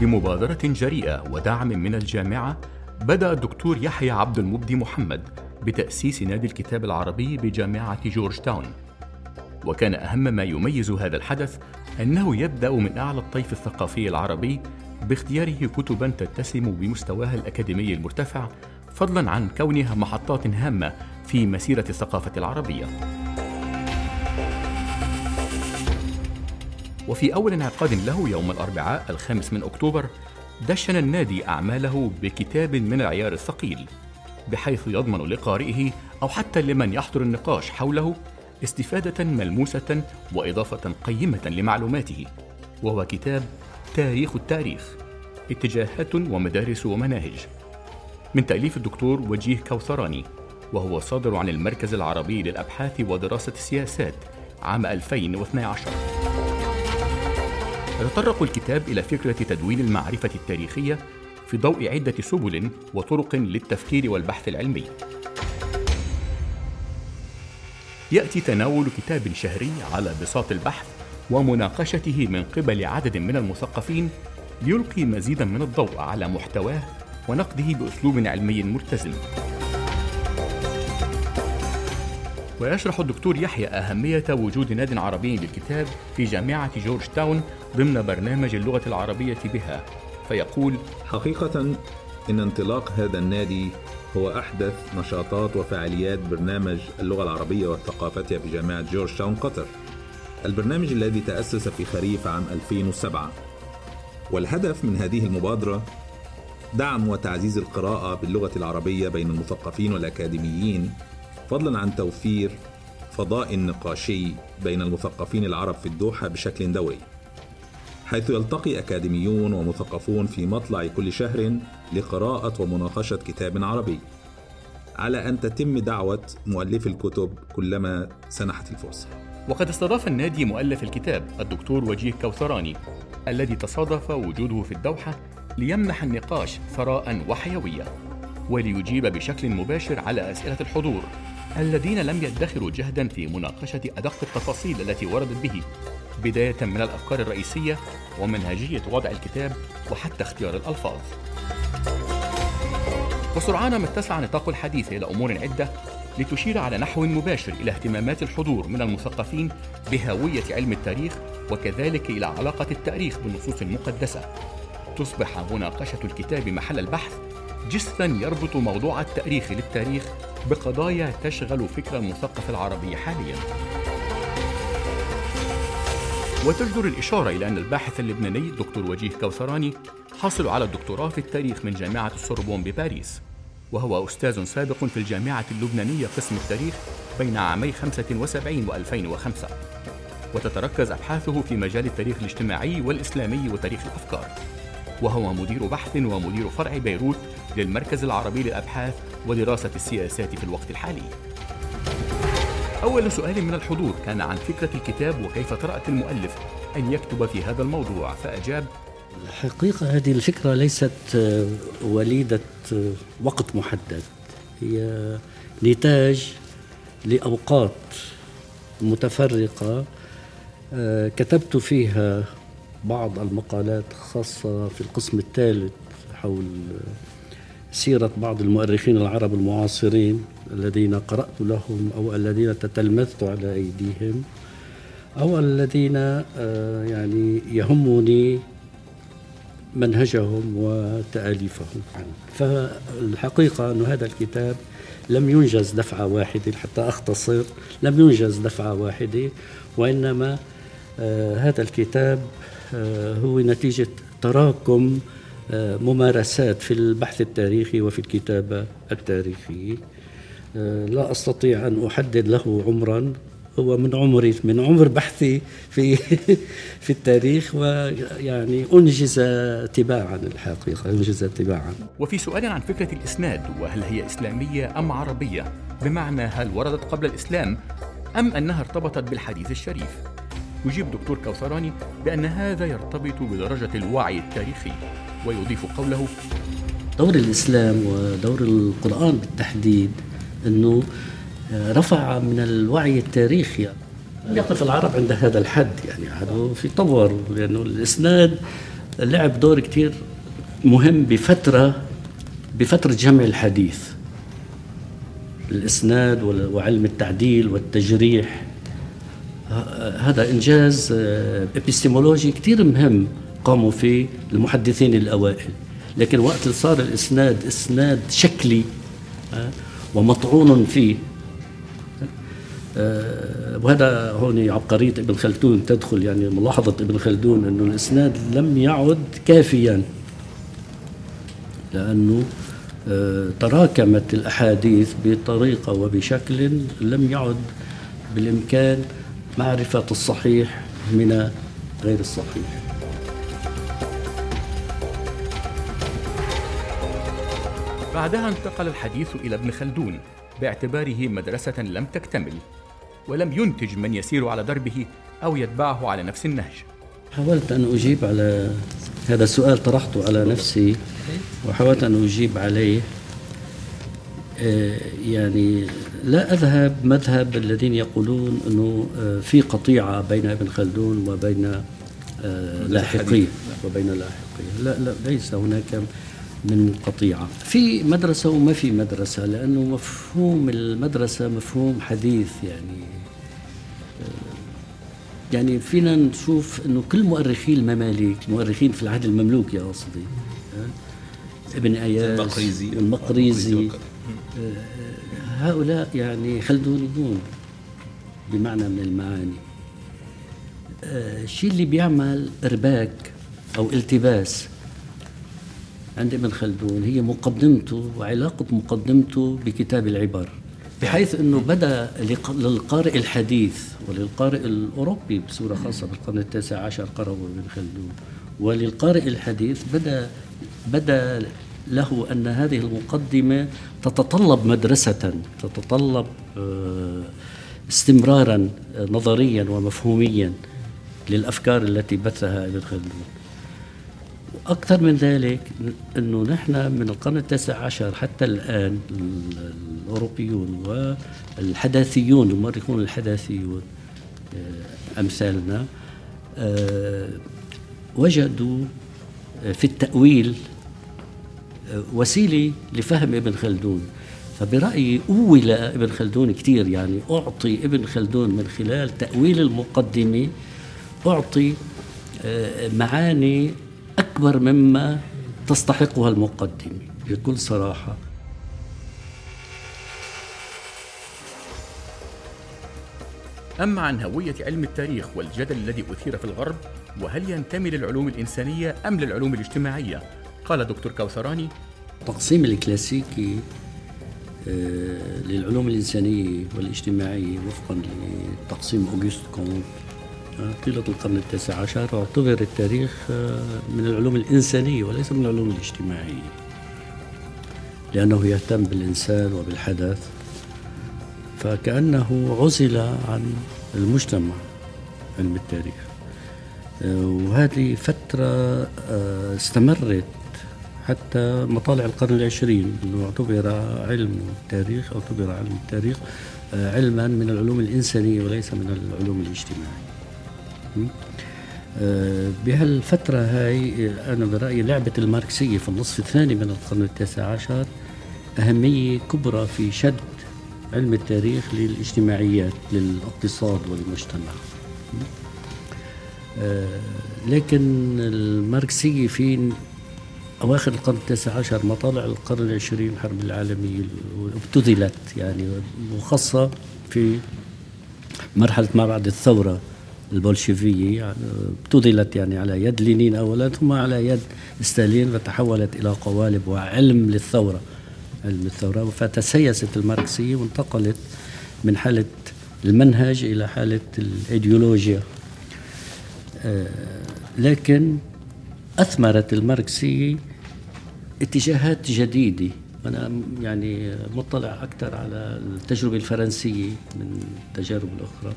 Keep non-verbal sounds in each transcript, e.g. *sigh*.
بمبادرة جريئة ودعم من الجامعة بدأ الدكتور يحيى عبد المبدي محمد بتأسيس نادي الكتاب العربي بجامعة جورج تاون وكان أهم ما يميز هذا الحدث أنه يبدأ من أعلى الطيف الثقافي العربي باختياره كتبا تتسم بمستواها الأكاديمي المرتفع فضلا عن كونها محطات هامة في مسيرة الثقافة العربية. وفي أول انعقاد له يوم الأربعاء الخامس من أكتوبر دشن النادي أعماله بكتاب من العيار الثقيل بحيث يضمن لقارئه أو حتى لمن يحضر النقاش حوله استفادة ملموسة وإضافة قيمة لمعلوماته وهو كتاب تاريخ التاريخ اتجاهات ومدارس ومناهج. من تأليف الدكتور وجيه كوثراني وهو صادر عن المركز العربي للأبحاث ودراسة السياسات عام 2012 يتطرق الكتاب إلى فكرة تدوين المعرفة التاريخية في ضوء عدة سبل وطرق للتفكير والبحث العلمي. يأتي تناول كتاب شهري على بساط البحث ومناقشته من قبل عدد من المثقفين ليلقي مزيدا من الضوء على محتواه ونقده بأسلوب علمي ملتزم. ويشرح الدكتور يحيى أهمية وجود ناد عربي للكتاب في جامعة جورج تاون ضمن برنامج اللغة العربية بها. فيقول حقيقة إن انطلاق هذا النادي هو أحدث نشاطات وفعاليات برنامج اللغة العربية والثقافة بجامعة جورج تاون قطر. البرنامج الذي تأسس في خريف عام 2007 والهدف من هذه المبادرة دعم وتعزيز القراءة باللغة العربية بين المثقفين والأكاديميين فضلا عن توفير فضاء نقاشي بين المثقفين العرب في الدوحة بشكل دوري حيث يلتقي أكاديميون ومثقفون في مطلع كل شهر لقراءة ومناقشة كتاب عربي على أن تتم دعوة مؤلفي الكتب كلما سنحت الفرصة. وقد استضاف النادي مؤلف الكتاب الدكتور وجيه كوثراني الذي تصادف وجوده في الدوحة ليمنح النقاش ثراء وحيوية وليجيب بشكل مباشر على أسئلة الحضور. الذين لم يدخروا جهدا في مناقشة أدق التفاصيل التي وردت به بداية من الأفكار الرئيسية ومنهجية وضع الكتاب وحتى اختيار الألفاظ. وسرعان ما اتسع نطاق الحديث إلى أمور عدة لتشير على نحو مباشر إلى اهتمامات الحضور من المثقفين بهوية علم التاريخ وكذلك إلى علاقة التاريخ بالنصوص المقدسة. تصبح مناقشة الكتاب محل البحث جسرا يربط موضوع التأريخ للتاريخ بقضايا تشغل فكر المثقف العربي حاليا. وتجدر الإشارة إلى أن الباحث اللبناني دكتور وجيه كوثراني حاصل على الدكتوراه في التاريخ من جامعة السوربون بباريس وهو أستاذ سابق في الجامعة اللبنانية قسم التاريخ بين عامي 75 و 2005 وتتركز أبحاثه في مجال التاريخ الاجتماعي والإسلامي وتاريخ الأفكار وهو مدير بحث ومدير فرع بيروت للمركز العربي للأبحاث ودراسة السياسات في الوقت الحالي. أول سؤال من الحضور كان عن فكرة الكتاب وكيف ترأت المؤلف أن يكتب في هذا الموضوع فأجاب الحقيقة هذه الفكرة ليست آه، وليدة آه، وقت محدد. هي نتاج لأوقات متفرقة آه، كتبت فيها بعض المقالات خاصة في القسم الثالث حول سيرة بعض المؤرخين العرب المعاصرين الذين قرأت لهم أو الذين تتلمذت على أيديهم أو الذين آه، يعني يهمني منهجهم وتأليفهم. فالحقيقة أن هذا الكتاب لم ينجز دفعة واحدة حتى أختصر لم ينجز دفعة واحدة وإنما هذا الكتاب آه، هو نتيجة تراكم ممارسات في البحث التاريخي وفي الكتابة التاريخية آه، لا أستطيع أن أحدد له عمرا. هو من عمري من عمر بحثي في *laughs* في التاريخ ويعني أنجز تباعا الحقيقة أنجز تباعا. وفي سؤال عن فكرة الإسناد وهل هي إسلامية أم عربية؟ بمعنى هل وردت قبل الإسلام أم أنها ارتبطت بالحديث الشريف؟ يجيب دكتور كوثراني بأن هذا يرتبط بدرجة الوعي التاريخي ويضيف قوله دور الإسلام ودور القرآن بالتحديد آه، رفع من الوعي التاريخي. لم يقف العرب عند هذا الحد يعني هذا في طور لأنه الإسناد لعب دور كتير مهم بفترة بفترة جمع الحديث. الإسناد وعلم التعديل والتجريح. هذا إنجاز إبستيمولوجي كتير مهم قاموا فيه المحدثين الأوائل. لكن وقت صار الإسناد إسناد شكلي ومطعون فيه. آه، وهذا هون عبقرية ابن خلدون تدخل يعني ملاحظة ابن خلدون أنه الإسناد لم يعد كافيا. لأنه آه، تراكمت الأحاديث بطريقة وبشكل لم يعد بالإمكان معرفة الصحيح من غير الصحيح. بعدها انتقل الحديث إلى ابن خلدون باعتباره مدرسة لم تكتمل ولم ينتج من يسير على دربه أو يتبعه على نفس النهج. حاولت أن أجيب على هذا السؤال طرحته على نفسي وحاولت أن أجيب عليه. يعني لا أذهب مذهب الذين يقولون أنه آه، في قطيعة بين ابن خلدون وبين آه، لاحقيه وبين لاحقيه لا لا ليس هناك من قطيعة. في مدرسة وما في مدرسة لأنه مفهوم المدرسة مفهوم حديث يعني يعني فينا نشوف إنه كل مؤرخي المماليك المؤرخين في العهد المملوكي قصدي ابن أياس المقريزي. المقريزي. آه، هؤلاء يعني خلدونيون بمعنى من المعاني. آه، الشيء اللي بيعمل إرباك أو التباس عند ابن خلدون هي مقدمته وعلاقة مقدمته بكتاب العبر بحيث أنه بدأ للقارئ الحديث وللقارئ الأوروبي بصورة خاصة بالقرن التاسع عشر قرأوا ابن خلدون وللقارئ الحديث بدأ بدأ له أن هذه المقدمة تتطلب مدرسة تتطلب آه، استمرارا نظريا ومفهوميا للأفكار التي بثها ابن خلدون أكثر من ذلك أنه نحن من القرن التاسع عشر حتى الآن الأوروبيون والحداثيون المؤرخون الحداثيون آه، أمثالنا آه، وجدوا في التأويل آه، وسيلة لفهم ابن خلدون. فبرأيي أول ابن خلدون كثير يعني أعطي ابن خلدون من خلال تأويل المقدمة أعطي معاني أكبر مما تستحقها المقدمة بكل صراحة. أما عن هوية علم التاريخ والجدل الذي أثير في الغرب وهل ينتمي للعلوم الإنسانية أم للعلوم الاجتماعية؟ قال دكتور كوثراني. التقسيم الكلاسيكي آه، للعلوم الإنسانية والاجتماعية وفقا لتقسيم أوغست كونت. طيلة القرن التاسع عشر اعتبر التاريخ آه، من العلوم الإنسانية وليس من العلوم الاجتماعية لأنه يهتم بالإنسان وبالحدث. فكأنه عزل عن المجتمع علم التاريخ. آه، وهذه فترة آه، استمرت حتى مطالع القرن العشرين أنه اعتبر علم التاريخ اعتبر علم التاريخ علما من العلوم الإنسانية وليس من العلوم الاجتماعية. آه، بهالفترة هاي أنا برأيي لعبة الماركسية في النصف الثاني من القرن التاسع عشر أهمية كبرى في شد علم التاريخ للاجتماعيات للاقتصاد والمجتمع. آه، لكن الماركسية في أواخر القرن التاسع عشر مطالع القرن العشرين الحرب العالمية ابتذلت يعني وخاصة في مرحلة ما بعد الثورة البولشيفية يعني ابتذلت يعني على يد لينين أولا ثم على يد ستالين فتحولت إلى قوالب وعلم للثورة علم الثورة. فتسيست الماركسية وانتقلت من حالة المنهج إلى حالة الإيديولوجيا. آه، لكن أثمرت الماركسية اتجاهات جديدة. أنا يعني مطلع أكثر على التجربة الفرنسية من التجارب الأخرى.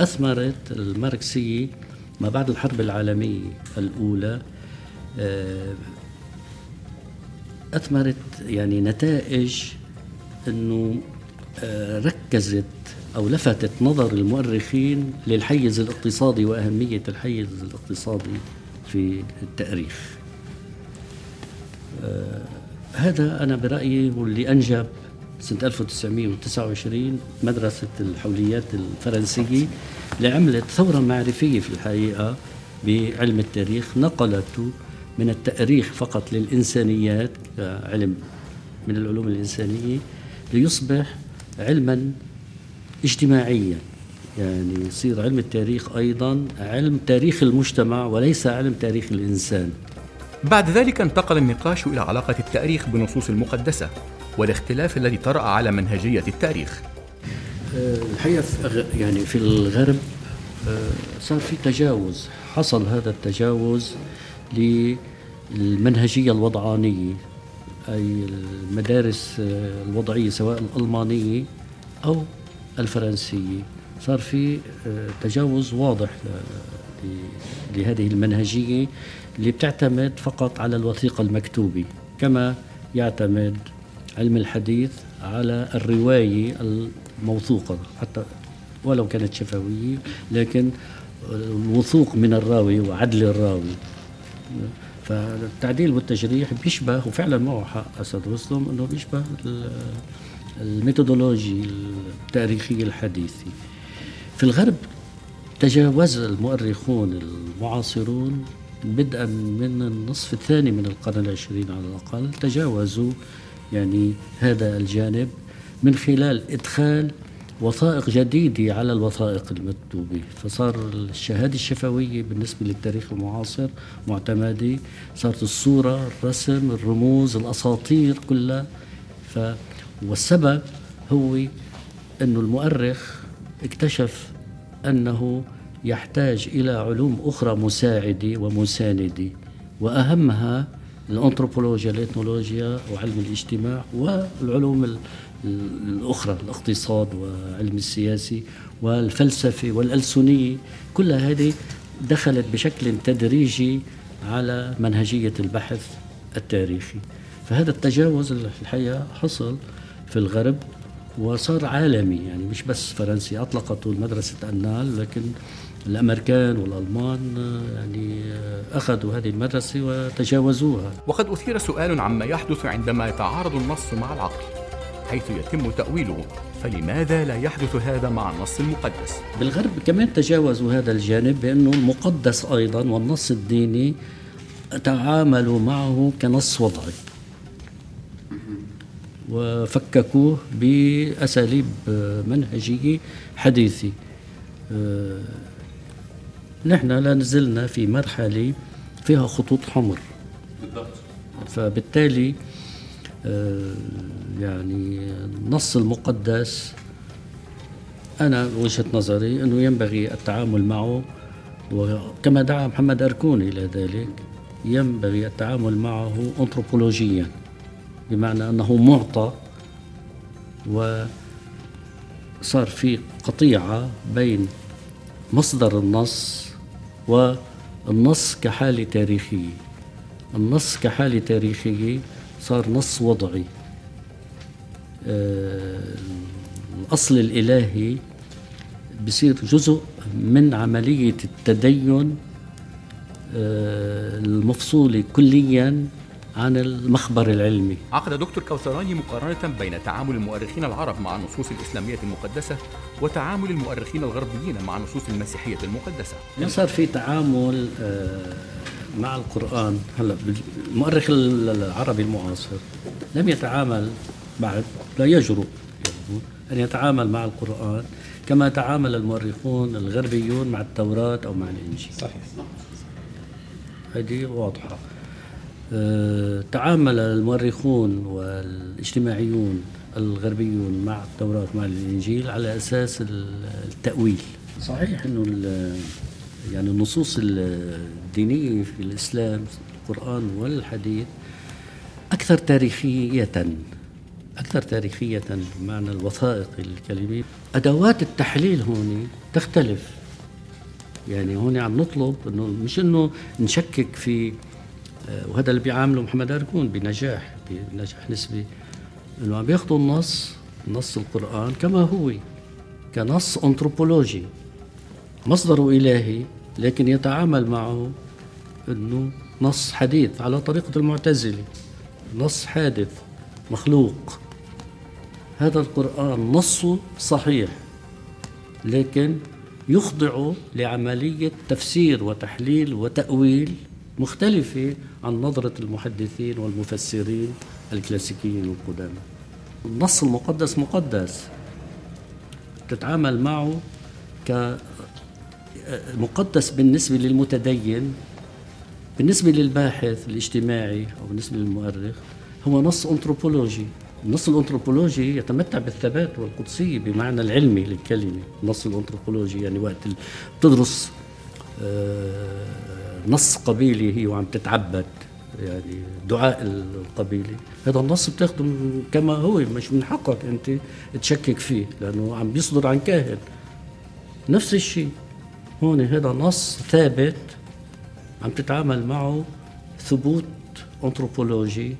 أثمرت الماركسية ما بعد الحرب العالمية الأولى آه، أثمرت يعني نتائج أنه آه، ركزت أو لفتت نظر المؤرخين للحيز الاقتصادي وأهمية الحيز الاقتصادي في التأريخ. هذا أنا برأيي هو اللي انجب سنة 1929 مدرسة الحوليات الفرنسية اللي عملت ثورة معرفية في الحقيقة بعلم التاريخ نقلته من التأريخ فقط للإنسانيات كعلم من العلوم الإنسانية ليصبح علما اجتماعيا. يعني يصير علم التاريخ أيضا علم تاريخ المجتمع وليس علم تاريخ الإنسان. بعد ذلك انتقل النقاش إلى علاقة التاريخ بالنصوص المقدسة والاختلاف الذي طرأ على منهجية التاريخ. آه، الحقيقة يعني في الغرب آه، صار في تجاوز حصل هذا التجاوز للمنهجية الوضعانية أي المدارس آه، الوضعية سواء الألمانية أو الفرنسية. صار في تجاوز واضح لهذه المنهجية اللي بتعتمد فقط على الوثيقة المكتوبة كما يعتمد علم الحديث على الرواية الموثوقة حتى ولو كانت شفوية لكن الوثوق من الراوي وعدل الراوي. فالتعديل والتجريح بيشبه وفعلا معه حق أسد رستم أنه بيشبه الميثودولوجي التاريخي الحديثي في الغرب تجاوز المؤرخون المعاصرون بدءا من النصف الثاني من القرن العشرين على الأقل تجاوزوا يعني هذا الجانب من خلال إدخال وثائق جديدة على الوثائق المكتوبة. فصار الشهادة الشفوية بالنسبة للتاريخ المعاصر معتمدة صارت الصورة الرسم الرموز الأساطير كلها. ف والسبب هو أنه المؤرخ اكتشف أنه يحتاج إلى علوم أخرى مساعدة ومساندة وأهمها الأنثروبولوجيا الإثنولوجيا وعلم الاجتماع والعلوم الأخرى الاقتصاد وعلم السياسي والفلسفة والألسنية كل هذه دخلت بشكل تدريجي على منهجية البحث التاريخي. فهذا التجاوز الحقيقة حصل في الغرب وصار عالمي يعني مش بس فرنسي أطلقته مدرسة أنال لكن الأمريكان والألمان يعني أخذوا هذه المدرسة وتجاوزوها. وقد أثير سؤال عما يحدث عندما يتعارض النص مع العقل حيث يتم تأويله فلماذا لا يحدث هذا مع النص المقدس؟ بالغرب كمان تجاوزوا هذا الجانب بأنه المقدس أيضا والنص الديني تعاملوا معه كنص وضعي. وفككوه بأساليب منهجيه حديثه. نحن لا نزلنا في مرحلة فيها خطوط حمر. بالضبط. فبالتالي آه، يعني النص المقدس أنا وجهة نظري أنه ينبغي التعامل معه وكما دعا محمد أركون إلى ذلك ينبغي التعامل معه أنثروبولوجيا. بمعنى أنه معطى وصار في قطيعة بين مصدر النص والنص كحالة تاريخية النص كحالة تاريخية صار نص وضعي. آه، الأصل الإلهي بصير جزء من عملية التدين آه، المفصولة كليا عن المخبر العلمي. عقد دكتور كوثراني مقارنة بين تعامل المؤرخين العرب مع النصوص الإسلامية المقدسة وتعامل المؤرخين الغربيين مع النصوص المسيحية المقدسة. ما صار في تعامل آه، مع القرآن هلا المؤرخ العربي المعاصر لم يتعامل بعد لا يجرؤ أن يتعامل مع القرآن كما تعامل المؤرخون الغربيون مع التوراة أو مع الإنجيل. صحيح. هذه واضحة. تعامل المؤرخون والاجتماعيون الغربيون مع التوراة مع الإنجيل على أساس التأويل. صحيح. أنه يعني النصوص الدينية في الإسلام القرآن والحديث أكثر تاريخية أكثر تاريخية بمعنى الوثائق الكلمية أدوات التحليل هون تختلف. يعني هون عم نطلب إنه مش إنه نشكك في آه، وهذا اللي بيعامله محمد أركون بنجاح بنجاح نسبي إنه عم ياخذوا النص نص القرآن كما هو كنص أنثروبولوجي مصدره إلهي لكن يتعامل معه أنه نص حديث على طريقة المعتزلة. نص حادث مخلوق. هذا القرآن نصه صحيح لكن يخضع لعملية تفسير وتحليل وتأويل مختلفة عن نظرة المحدثين والمفسرين الكلاسيكيين القدامى. النص المقدس مقدس. تتعامل معه كمقدس بالنسبة للمتدين بالنسبة للباحث الاجتماعي أو بالنسبة للمؤرخ هو نص أنثروبولوجي النص الأنثروبولوجي يتمتع بالثبات والقدسية بمعنى العلمي للكلمة. النص الأنثروبولوجي يعني وقت بتدرس آه، نص قبيلي هي وعم تتعبد يعني دعاء القبيلة. هذا النص بتاخده كما هو مش من حقك أنت تشكك فيه لأنه عم بيصدر عن كاهن. نفس الشيء هون هذا نص ثابت عم تتعامل معه ثبوت أنثروبولوجي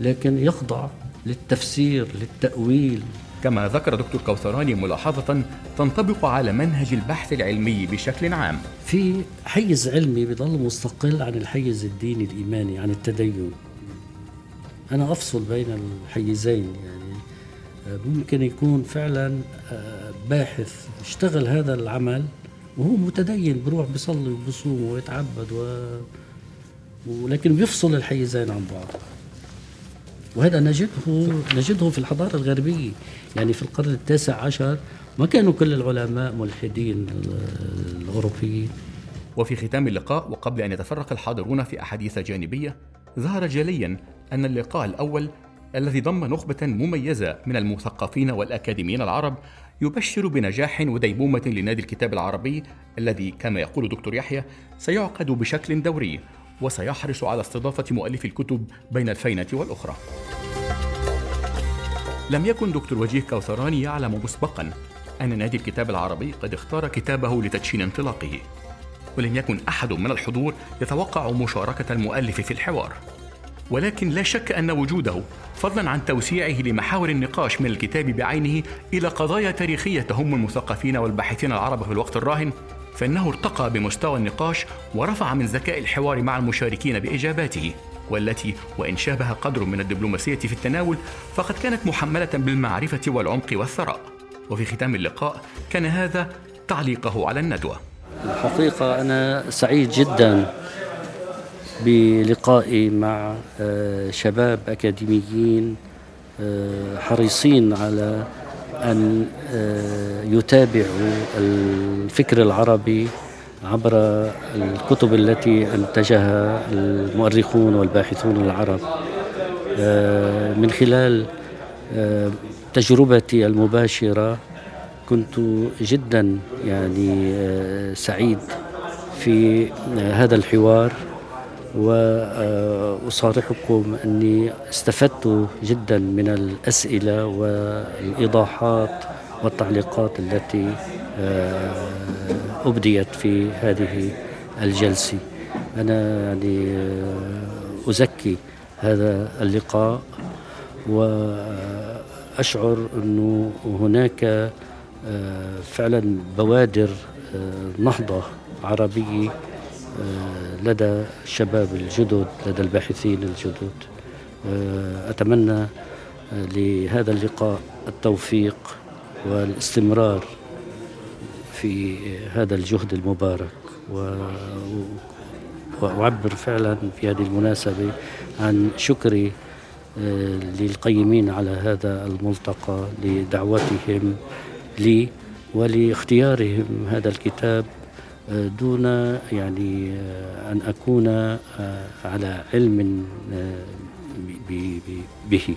لكن يخضع للتفسير للتأويل. كما ذكر دكتور كوثراني ملاحظة تنطبق على منهج البحث العلمي بشكل عام. في حيز علمي بيظل مستقل عن الحيز الديني الإيماني عن التدين. أنا أفصل بين الحيزين يعني آه، ممكن يكون فعلا آه، باحث اشتغل هذا العمل وهو متدين بروح بيصلي وبصوم ويتعبد و... ولكن بيفصل الحيزين عن بعض. وهذا نجده نجده في الحضارة الغربية. يعني في القرن التاسع عشر ما كانوا كل العلماء ملحدين الأوروبيين. وفي ختام اللقاء وقبل أن يتفرق الحاضرون في أحاديث جانبية ظهر جليا أن اللقاء الأول الذي ضم نخبة مميزة من المثقفين والأكاديميين العرب يبشر بنجاح وديمومة لنادي الكتاب العربي الذي كما يقول دكتور يحيى سيعقد بشكل دوري. وسيحرص على استضافة مؤلفي الكتب بين الفينة والأخرى. لم يكن دكتور وجيه كوثراني يعلم مسبقا أن نادي الكتاب العربي قد اختار كتابه لتدشين انطلاقه ولم يكن أحد من الحضور يتوقع مشاركة المؤلف في الحوار ولكن لا شك أن وجوده فضلا عن توسيعه لمحاور النقاش من الكتاب بعينه إلى قضايا تاريخية تهم المثقفين والباحثين العرب في الوقت الراهن فإنه ارتقى بمستوى النقاش ورفع من ذكاء الحوار مع المشاركين بإجاباته والتي وإن شابها قدر من الدبلوماسية في التناول فقد كانت محملة بالمعرفة والعمق والثراء. وفي ختام اللقاء كان هذا تعليقه على الندوة. الحقيقة أنا سعيد جدا بلقائي مع آه، شباب أكاديميين آه، حريصين على أن آه، يتابعوا الفكر العربي عبر الكتب التي أنتجها المؤرخون والباحثون العرب. آه، من خلال آه، تجربتي المباشرة كنت جدا يعني سعيد في هذا الحوار. وأصارحكم أني استفدت جدا من الأسئلة والإيضاحات والتعليقات التي آه، أبديت في هذه الجلسة. أنا يعني آه، أزكي هذا اللقاء وأشعر أنه هناك آه، فعلا بوادر نهضة عربية لدى الشباب الجدد لدى الباحثين الجدد. آه، أتمنى آه، لهذا اللقاء التوفيق والاستمرار في هذا الجهد المبارك. وأعبر فعلا في هذه المناسبة عن شكري للقيمين على هذا الملتقى لدعوتهم لي ولاختيارهم هذا الكتاب. دون يعني آه، أن أكون آه، على علم آه، به.